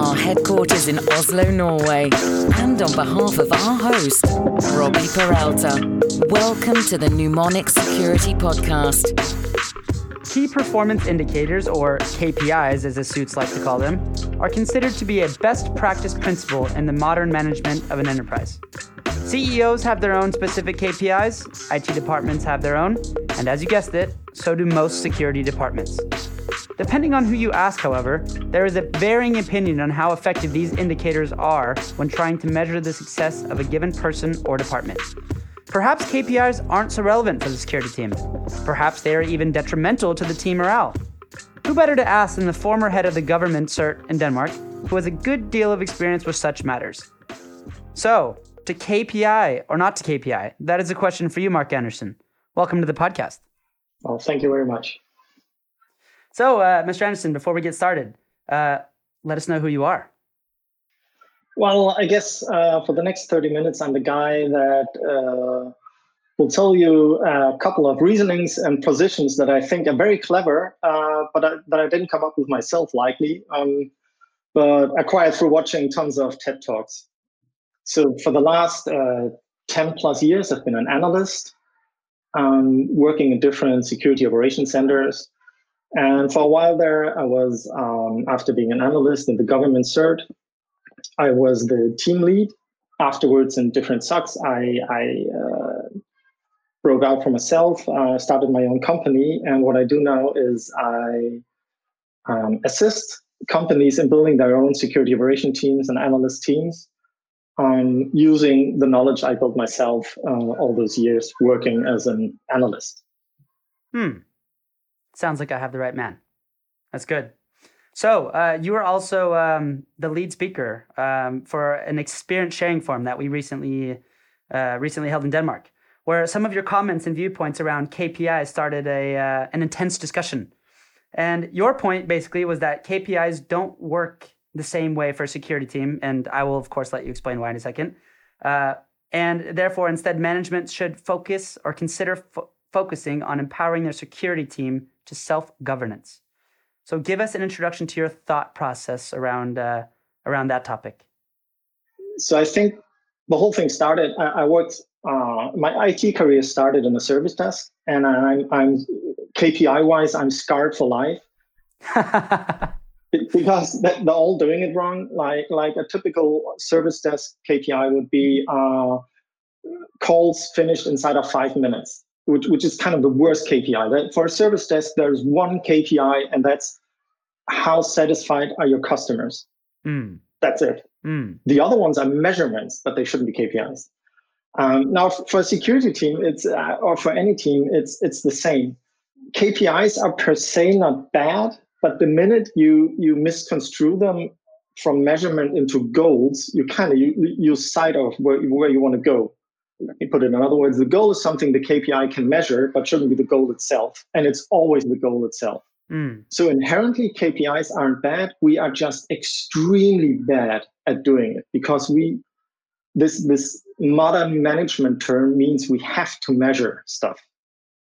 our headquarters in Oslo, Norway, and on behalf of our host, Robby Peralta, welcome to the Mnemonic Security Podcast. Key performance indicators, or KPIs as the suits like to call them, are considered to be a best practice principle in the modern management of an enterprise. CEOs have their own specific KPIs, IT departments have their own, and as you guessed it, so do most security departments. Depending on who you ask, however, there is a varying opinion on how effective these indicators are when trying to measure the success of a given person or department. Perhaps KPIs aren't so relevant for the security team. Perhaps they are even detrimental to the team morale. Who better to ask than the former head of the government CERT in Denmark, who has a good deal of experience with such matters? So, to KPI or not to KPI? That is a question for you, Marc Andersen. Welcome to the podcast. Well, thank you very much. So, uh, Mr. Andersen, before we get started, uh, let us know who you are. Well, I guess uh, for the next 30 minutes, I'm the guy that uh, will tell you a couple of reasonings and positions that I think are very clever, uh, but I, that I didn't come up with myself, likely, um, but acquired through watching tons of TED Talks. So, for the last uh, 10 plus years, I've been an analyst, um, working in different security operation centers and for a while there, I was, um, after being an analyst in the government CERT, I was the team lead. Afterwards, in different SOCs, I, I uh, broke out for myself, uh, started my own company. And what I do now is I um, assist companies in building their own security operation teams and analyst teams um, using the knowledge I built myself uh, all those years working as an analyst. Hmm. Sounds like I have the right man. That's good. So uh, you are also um, the lead speaker um, for an experience sharing forum that we recently uh, recently held in Denmark, where some of your comments and viewpoints around KPIs started a uh, an intense discussion. And your point basically was that KPIs don't work the same way for a security team, and I will of course let you explain why in a second. Uh, and therefore, instead, management should focus or consider fo- focusing on empowering their security team to self governance. So, give us an introduction to your thought process around uh, around that topic. So, I think the whole thing started. I, I worked. Uh, my IT career started in a service desk, and I'm, I'm KPI wise, I'm scarred for life. because they're all doing it wrong. Like like a typical service desk KPI would be uh, calls finished inside of five minutes which, which is kind of the worst KPI. That for a service desk, there's one KPI, and that's how satisfied are your customers. Mm. That's it. Mm. The other ones are measurements, but they shouldn't be KPIs. Um, now, for a security team, it's uh, or for any team, it's it's the same. KPIs are per se not bad, but the minute you you misconstrue them from measurement into goals, you kind of you, you side of where, where you want to go let me put it in other words, the goal is something the KPI can measure, but shouldn't be the goal itself. And it's always the goal itself. Mm. So inherently, KPIs aren't bad. We are just extremely bad at doing it because we, this, this modern management term means we have to measure stuff.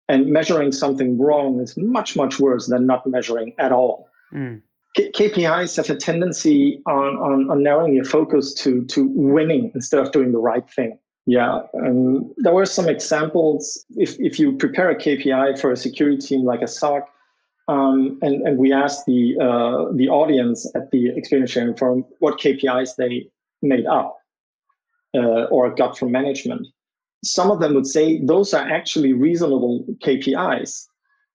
And measuring something wrong is much, much worse than not measuring at all. Mm. K- KPIs have a tendency on, on, on narrowing your focus to, to winning instead of doing the right thing. Yeah, um, there were some examples. If, if you prepare a KPI for a security team like a SOC, um, and, and we asked the uh, the audience at the experience sharing forum what KPIs they made up uh, or got from management. Some of them would say those are actually reasonable KPIs,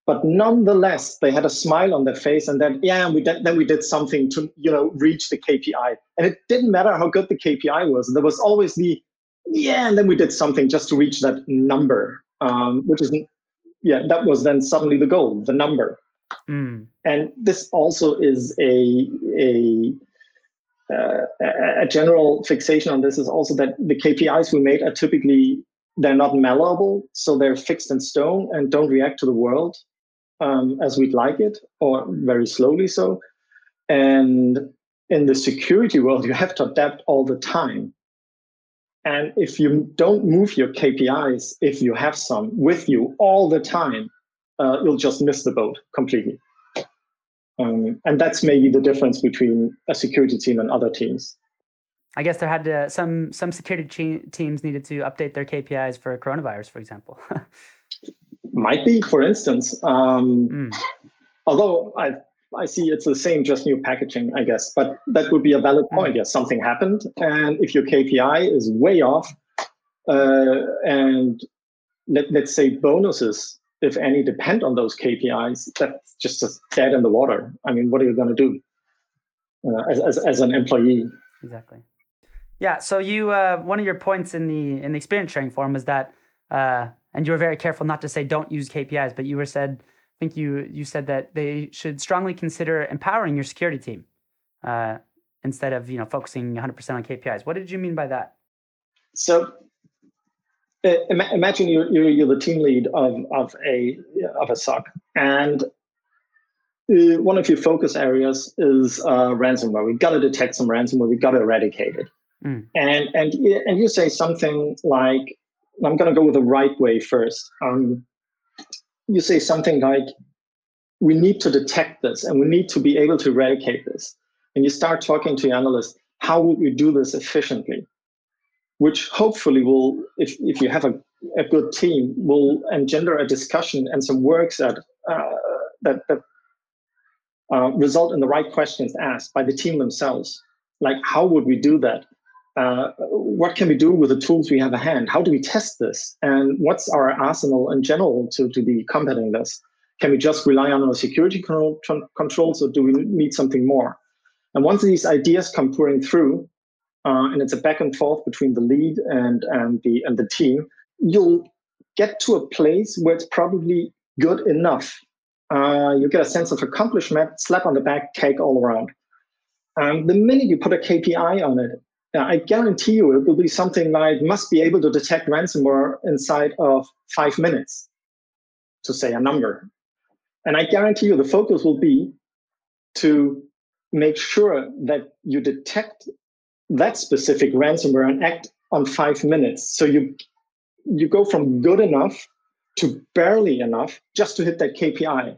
but nonetheless they had a smile on their face and then yeah, we did, then we did something to you know reach the KPI, and it didn't matter how good the KPI was. There was always the yeah, and then we did something just to reach that number, um, which is, yeah, that was then suddenly the goal, the number. Mm. And this also is a a uh, a general fixation on this is also that the KPIs we made are typically they're not malleable, so they're fixed in stone and don't react to the world um, as we'd like it, or very slowly so. And in the security world, you have to adapt all the time. And if you don't move your KPIs, if you have some with you all the time, uh, you'll just miss the boat completely. Um, and that's maybe the difference between a security team and other teams. I guess there had to some some security teams needed to update their KPIs for coronavirus, for example. Might be, for instance. Um, mm. Although I I see it's the same, just new packaging, I guess. But that would be a valid hmm. point. Yes, something happened, and if your KPI is way off, uh, and let, let's say bonuses, if any, depend on those KPIs, that's just dead in the water. I mean, what are you going to do uh, as, as, as an employee? Exactly. Yeah. So you, uh, one of your points in the in the experience sharing forum is that, uh, and you were very careful not to say don't use KPIs, but you were said, think you you said that they should strongly consider empowering your security team uh, instead of you know focusing 100% on KPIs. What did you mean by that? So uh, imagine you're, you're, you're the team lead of of a of a SOC and uh, one of your focus areas is uh, ransomware. We've got to detect some ransomware. We've got to eradicate it. Mm. And and and you say something like, "I'm going to go with the right way first. Um, you say something like, "We need to detect this, and we need to be able to eradicate this." And you start talking to your analyst, how would we do this efficiently? Which hopefully will, if if you have a, a good team, will engender a discussion and some works that uh, that that uh, result in the right questions asked by the team themselves. Like, how would we do that? Uh, what can we do with the tools we have at hand? How do we test this? And what's our arsenal in general to, to be combating this? Can we just rely on our security control, controls or do we need something more? And once these ideas come pouring through, uh, and it's a back and forth between the lead and, and, the, and the team, you'll get to a place where it's probably good enough. Uh, you get a sense of accomplishment, slap on the back, cake all around. Um, the minute you put a KPI on it, I guarantee you it will be something like must be able to detect ransomware inside of five minutes, to say a number. And I guarantee you the focus will be to make sure that you detect that specific ransomware and act on five minutes. So you you go from good enough to barely enough just to hit that KPI.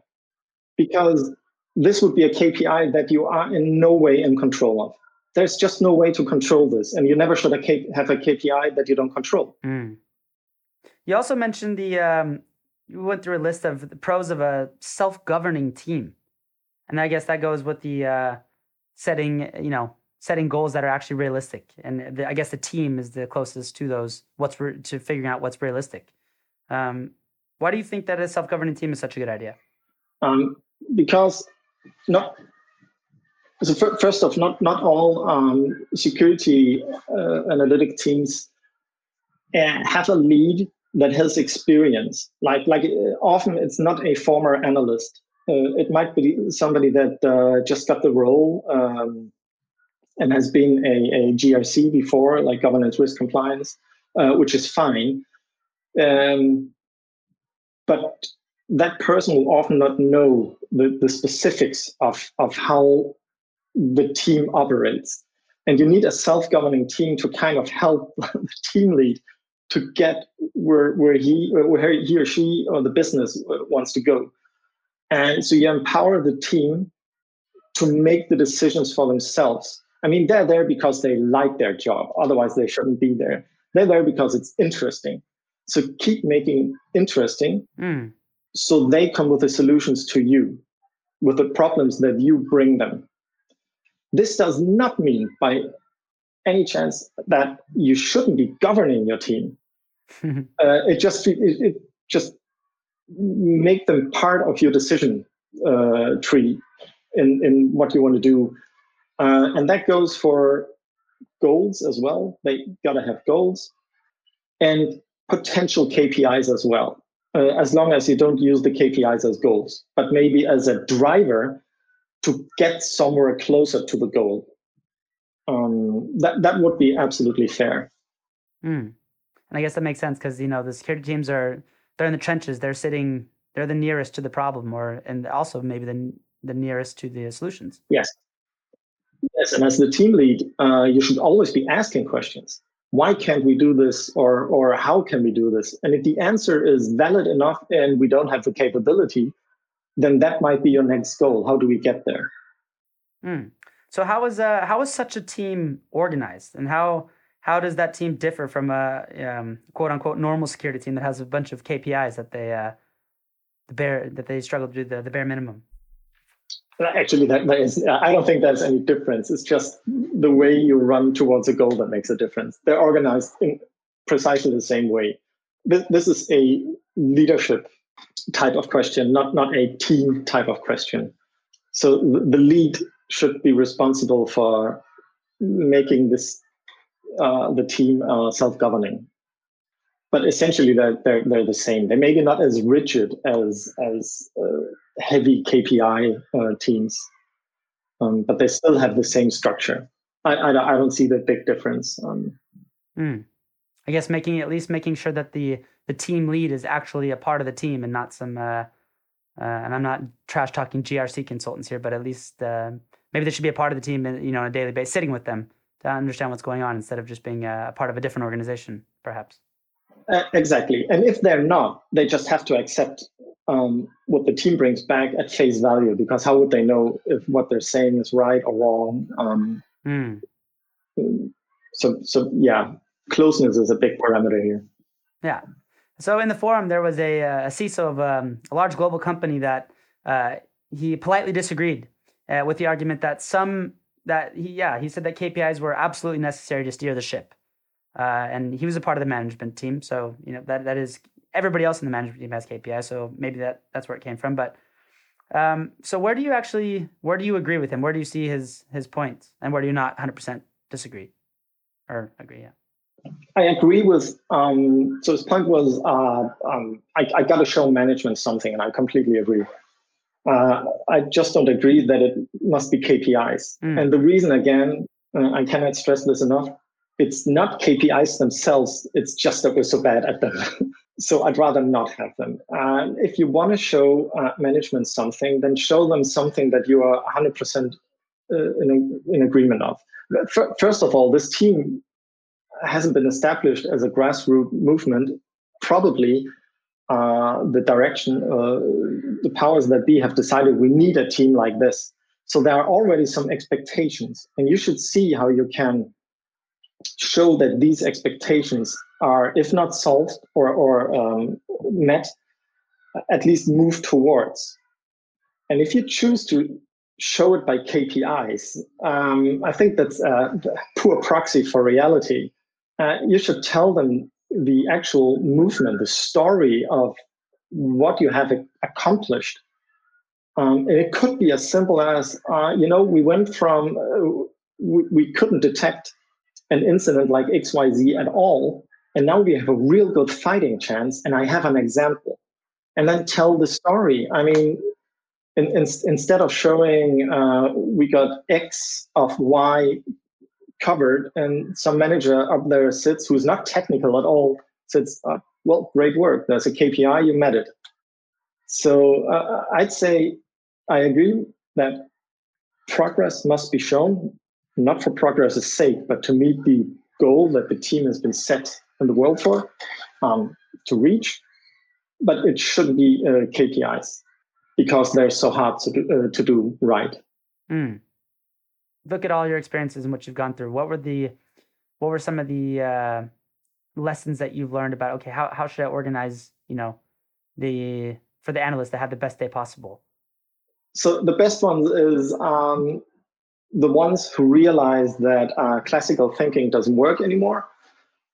Because this would be a KPI that you are in no way in control of there's just no way to control this and you never should have a kpi that you don't control. Mm. you also mentioned the um, you went through a list of the pros of a self-governing team and i guess that goes with the uh, setting you know setting goals that are actually realistic and the, i guess the team is the closest to those what's re- to figuring out what's realistic. Um, why do you think that a self-governing team is such a good idea? Um, because not so first off, not not all um, security uh, analytic teams uh, have a lead that has experience. Like like uh, often it's not a former analyst. Uh, it might be somebody that uh, just got the role um, and has been a, a, GRC before, like governance risk compliance, uh, which is fine. Um, but that person will often not know the, the specifics of, of how the team operates. And you need a self-governing team to kind of help the team lead to get where where he where he or she or the business wants to go. And so you empower the team to make the decisions for themselves. I mean, they're there because they like their job. Otherwise, they shouldn't be there. They're there because it's interesting. So keep making interesting mm. so they come with the solutions to you, with the problems that you bring them. This does not mean by any chance that you shouldn't be governing your team. uh, it just it, it, just make them part of your decision uh, tree in in what you want to do, uh, and that goes for goals as well. They gotta have goals and potential KPIs as well. Uh, as long as you don't use the KPIs as goals, but maybe as a driver to get somewhere closer to the goal. Um, that that would be absolutely fair. Mm. And I guess that makes sense because you know the security teams are they're in the trenches. They're sitting. They're the nearest to the problem, or and also maybe the the nearest to the solutions. Yes. Yes, and as the team lead, uh, you should always be asking questions. Why can't we do this, or or how can we do this? And if the answer is valid enough, and we don't have the capability, then that might be your next goal. How do we get there? Mm. So how is uh how is such a team organized, and how how does that team differ from a um, quote unquote normal security team that has a bunch of KPIs that they uh, the bare that they struggle to do the, the bare minimum? Actually, that, that is, I don't think there's any difference. It's just the way you run towards a goal that makes a difference. They're organized in precisely the same way. This, this is a leadership type of question, not, not a team type of question. So the lead should be responsible for making this uh, the team uh, self-governing. But essentially, they're, they're, they're the same. They may be not as rigid as as uh, heavy KPI uh, teams, um, but they still have the same structure. I, I, I don't see the big difference. Um, mm. I guess making at least making sure that the the team lead is actually a part of the team and not some. Uh, uh, and I'm not trash talking GRC consultants here, but at least uh, maybe they should be a part of the team, you know, on a daily basis, sitting with them to understand what's going on instead of just being a, part of a different organization, perhaps. Uh, exactly, and if they're not, they just have to accept um, what the team brings back at face value because how would they know if what they're saying is right or wrong? Um, mm. So, so yeah, closeness is a big parameter here. Yeah. So in the forum, there was a, a CISO of um, a large global company that uh, he politely disagreed uh, with the argument that some that he yeah he said that KPIs were absolutely necessary to steer the ship, uh, and he was a part of the management team. So you know that that is everybody else in the management team has KPIs. So maybe that that's where it came from. But um, so where do you actually where do you agree with him? Where do you see his his points, and where do you not 100 percent disagree or agree? Yeah. I agree with. Um, so his point was, uh, um, I, I got to show management something, and I completely agree. Uh, I just don't agree that it must be KPIs. Mm. And the reason, again, uh, I cannot stress this enough. It's not KPIs themselves. It's just that we're so bad at them. so I'd rather not have them. Uh, if you want to show uh, management something, then show them something that you are 100% uh, in, in agreement of. First of all, this team hasn't been established as a grassroots movement, probably uh, the direction, uh, the powers that be have decided we need a team like this. So there are already some expectations, and you should see how you can show that these expectations are, if not solved or, or um, met, at least move towards. And if you choose to show it by KPIs, um, I think that's a poor proxy for reality uh, you should tell them the actual movement, the story of what you have accomplished. Um, it could be as simple as, uh, you know, we went from, uh, we, we couldn't detect an incident like XYZ at all. And now we have a real good fighting chance. And I have an example. And then tell the story. I mean, in, in, instead of showing uh, we got X of Y covered and some manager up there sits who's not technical at all sits uh, well great work. There's a kpi you met it. So uh, i'd say i agree that progress must be shown not for progress's sake but to meet the goal that the team has been set in the world for um, to reach. But it shouldn't be uh, kpis because they're so hard to do, uh, to do right. Mm look at all your experiences and what you've gone through. What were the what were some of the uh, lessons that you've learned about okay how how should I organize you know the for the analyst to have the best day possible? So the best ones is um, the ones who realize that uh, classical thinking doesn't work anymore.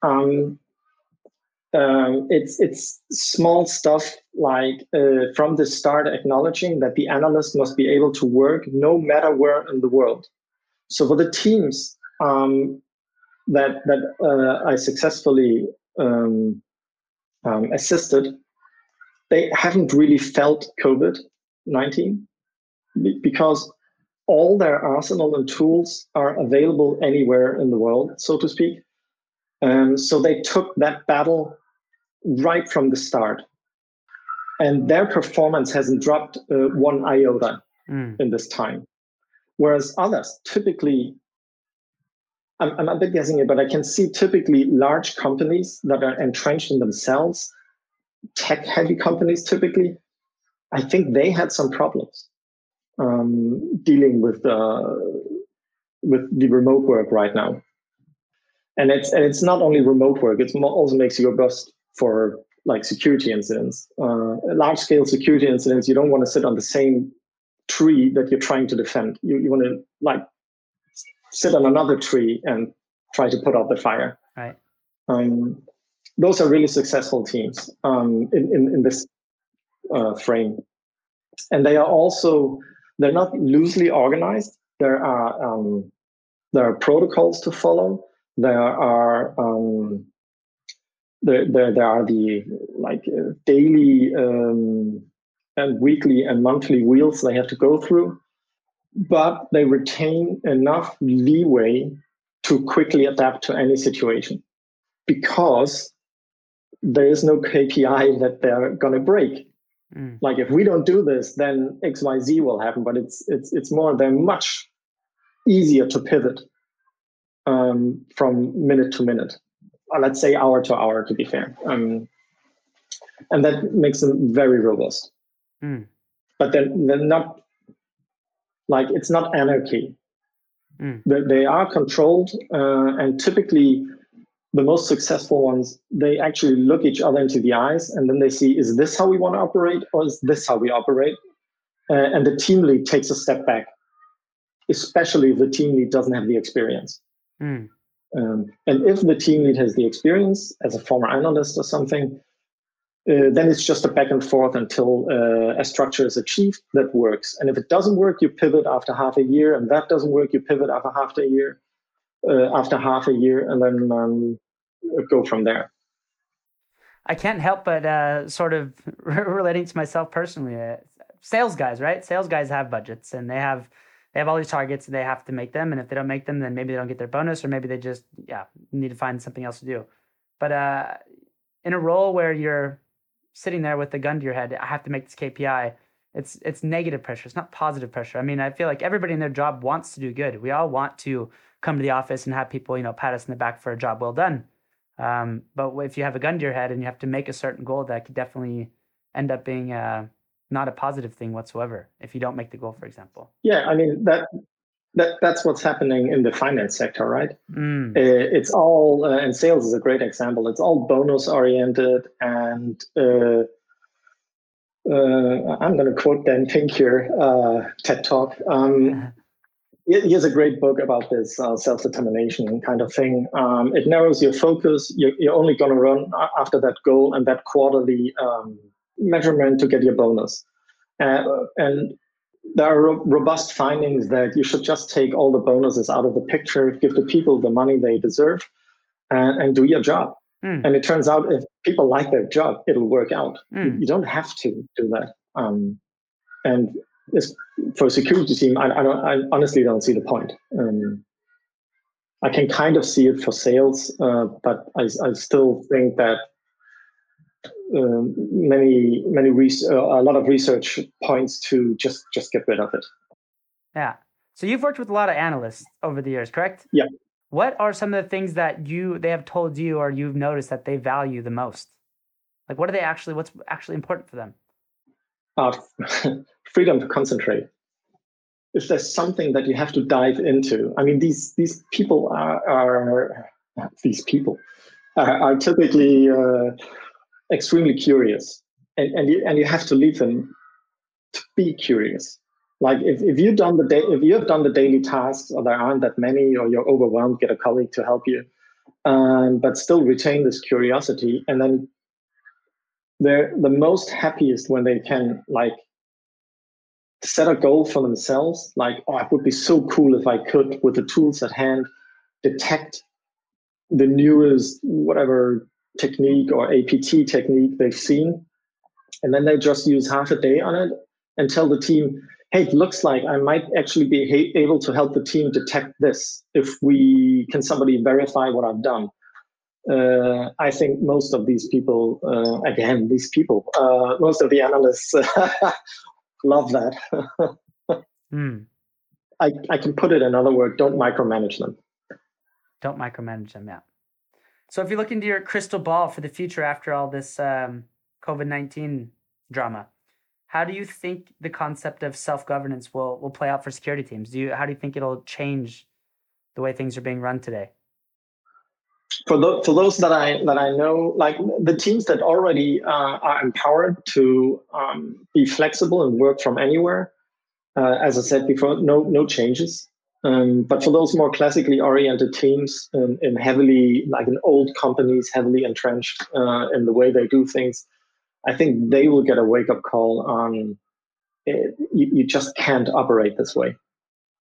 Um, um, it's it's small stuff like uh, from the start acknowledging that the analyst must be able to work no matter where in the world. So for the teams um, that that uh, I successfully um, um, assisted, they haven't really felt COVID nineteen because all their arsenal and tools are available anywhere in the world, so to speak. And so they took that battle right from the start. And their performance hasn't dropped uh, one iota mm. in this time. Whereas others typically, I'm, I'm a bit guessing it, but I can see typically large companies that are entrenched in themselves, tech heavy companies typically, I think they had some problems um, dealing with the with the remote work right now. And it's and it's not only remote work; it also makes you robust for like security incidents, uh, large scale security incidents. You don't want to sit on the same tree that you're trying to defend. You you want to like sit on another tree and try to put out the fire. Right. Um, those are really successful teams um, in, in, in this uh, frame. And they are also, they're not loosely organized. There are, um, there are protocols to follow. There are, um, there, there, there are the like uh, daily um, and weekly and monthly wheels they have to go through, but they retain enough leeway to quickly adapt to any situation because there is no KPI that they're going to break. Mm. Like if we don't do this, then X, Y, Z will happen. But it's it's it's more they're much easier to pivot um, from minute to minute. Or let's say hour to hour, to be fair. Um, and that makes them very robust. Mm. But they're, they're not like it's not anarchy. Mm. They, they are controlled, uh, and typically the most successful ones, they actually look each other into the eyes and then they see, is this how we want to operate or is this how we operate? Uh, and the team lead takes a step back, especially if the team lead doesn't have the experience. Mm. Um, and if the team lead has the experience as a former analyst or something, uh, then it's just a back and forth until uh, a structure is achieved that works. And if it doesn't work, you pivot after half a year, and that doesn't work, you pivot after half a year uh, after half a year and then um, go from there. I can't help but uh, sort of relating to myself personally. Uh, sales guys, right? Sales guys have budgets and they have they have all these targets and they have to make them. And if they don't make them, then maybe they don't get their bonus, or maybe they just yeah need to find something else to do. But uh, in a role where you're sitting there with a gun to your head, I have to make this KPI. It's it's negative pressure. It's not positive pressure. I mean, I feel like everybody in their job wants to do good. We all want to come to the office and have people, you know, pat us in the back for a job well done. Um, but if you have a gun to your head and you have to make a certain goal, that could definitely end up being uh, not a positive thing whatsoever if you don't make the goal, for example. Yeah, I mean that that that's what's happening in the finance sector, right? Mm. It's all uh, and sales is a great example. It's all bonus oriented, and uh, uh, I'm going to quote Dan Pink here, uh, TED Talk. Um, he has a great book about this uh, self-determination kind of thing. Um, it narrows your focus. You're, you're only going to run after that goal and that quarterly um, measurement to get your bonus. Uh, and there are ro- robust findings that you should just take all the bonuses out of the picture, give the people the money they deserve, and, and do your job. Mm. And it turns out if people like their job, it'll work out. Mm. You, you, don't have to do that. Um, and for a security team, I, I, don't, I honestly don't see the point. Um, I can kind of see it for sales, uh, but I, I still think that um, many many res- uh, a lot of research points to just just get rid of it. Yeah. So you've worked with a lot of analysts over the years, correct? Yeah. What are some of the things that you they have told you or you've noticed that they value the most? Like, what are they actually? What's actually important for them? Uh, freedom to concentrate. If there's something that you have to dive into, I mean, these these people are, are these people are, are typically uh, extremely curious, and and you, and you have to leave them to be curious. Like if, if you've done the day, if you have done the daily tasks, or there aren't that many, or you're overwhelmed, get a colleague to help you, um, but still retain this curiosity, and then they're the most happiest when they can like set a goal for themselves like oh it would be so cool if i could with the tools at hand detect the newest whatever technique or apt technique they've seen and then they just use half a day on it and tell the team hey it looks like i might actually be able to help the team detect this if we can somebody verify what i've done uh, I think most of these people, uh, again, these people, uh, most of the analysts love that. mm. I, I can put it another word don't micromanage them. Don't micromanage them, yeah. So if you look into your crystal ball for the future after all this um, COVID 19 drama, How do you think the concept of self governance will will play out for security teams? Do you how do you think it'll change the way things are being run today? For, the, for those that I that I know, like the teams that already uh, are empowered to um, be flexible and work from anywhere, uh, as I said before, no no changes. Um, but for those more classically oriented teams in, in heavily, like in old companies, heavily entrenched uh, in the way they do things, I think they will get a wake up call on it, you, you, just can't operate this way.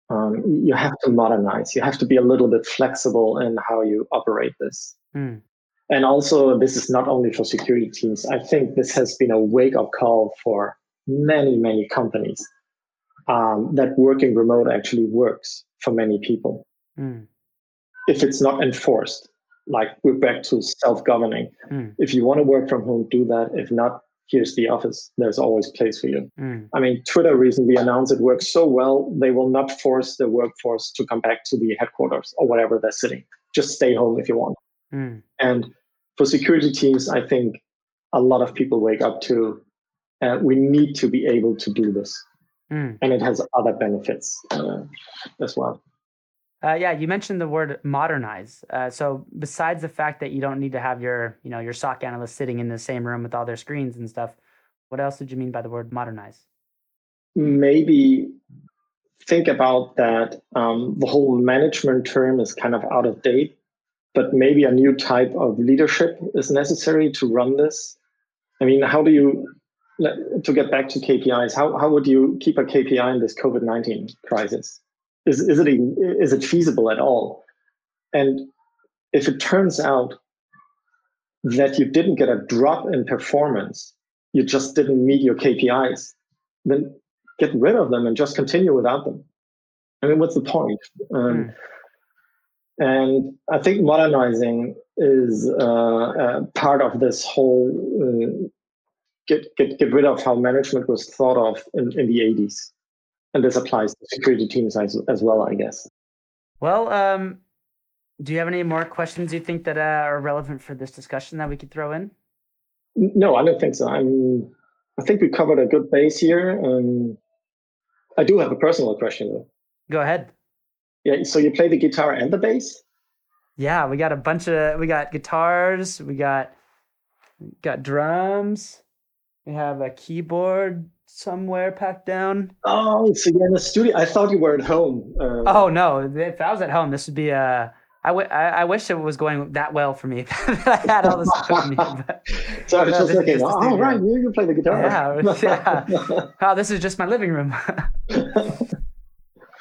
Um, you have to modernize. You have to be a little bit flexible in how you operate this. Mm. And also, this is not only for security teams. I think this has been a wake up call for many, many companies um, that working remote actually works for many people. Mm. If it's not enforced, like we're back to self-governing. Mm. If you want to work from home, do that. If not, here's the office. There's always place for you. Mm. I mean, Twitter recently announced it works so well, they will not force the workforce to come back to the headquarters or whatever they're sitting. Just stay home if you want. Mm. And for security teams, I think a lot of people wake up to uh, we need to be able to do this mm. and it has other benefits uh, as well. Uh, yeah, you mentioned the word modernize. Uh, so besides the fact that you don't need to have your, you know, your SOC analyst sitting in the same room with all their screens and stuff, what else did you mean by the word modernize? Maybe think about that. Um, the whole management term is kind of out of date, but maybe a new type of leadership is necessary to run this. I mean, how do you to get back to KPIs, how, how would you keep a KPI in this COVID 19 crisis? Is, is, it is it feasible at all? And if it turns out that you didn't get a drop in performance, you just didn't meet your KPIs, then get rid of them and just continue without them. I mean, what's the point? Um, mm. And I think modernizing is uh, uh, part of this whole uh, get, get, get rid of how management was thought of in, in the 80s. And this applies to security teams as, as well, I guess. Well, um, do you have any more questions you think that uh, are relevant for this discussion that we could throw in? No, I don't think so. I'm, I think we covered a good base here. Um, I do have a personal question though. Go ahead. Yeah, so you play the guitar and the bass? Yeah, we got a bunch of we got guitars, we got got drums, we have a keyboard somewhere packed down. Oh, so you're in the studio. I thought you were at home. Uh, oh no! If I was at home, this would be a. I, w- I, I wish it was going that well for me. I had all this stuff me. But, so I was just thinking, oh, right, you can play the guitar. Yeah, yeah. oh, this is just my living room.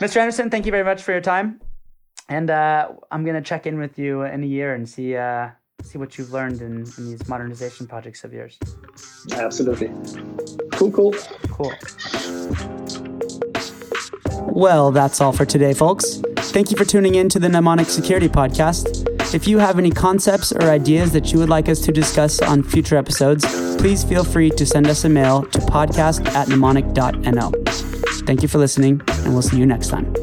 Mr. Andersen, thank you very much for your time. And uh, I'm going to check in with you in a year and see uh, see what you've learned in, in these modernization projects of yours. Absolutely. Cool, cool. Cool. Well, that's all for today, folks. Thank you for tuning in to the Mnemonic Security Podcast. If you have any concepts or ideas that you would like us to discuss on future episodes, please feel free to send us a mail to podcast at mnemonic.no. Thank you for listening, and we'll see you next time.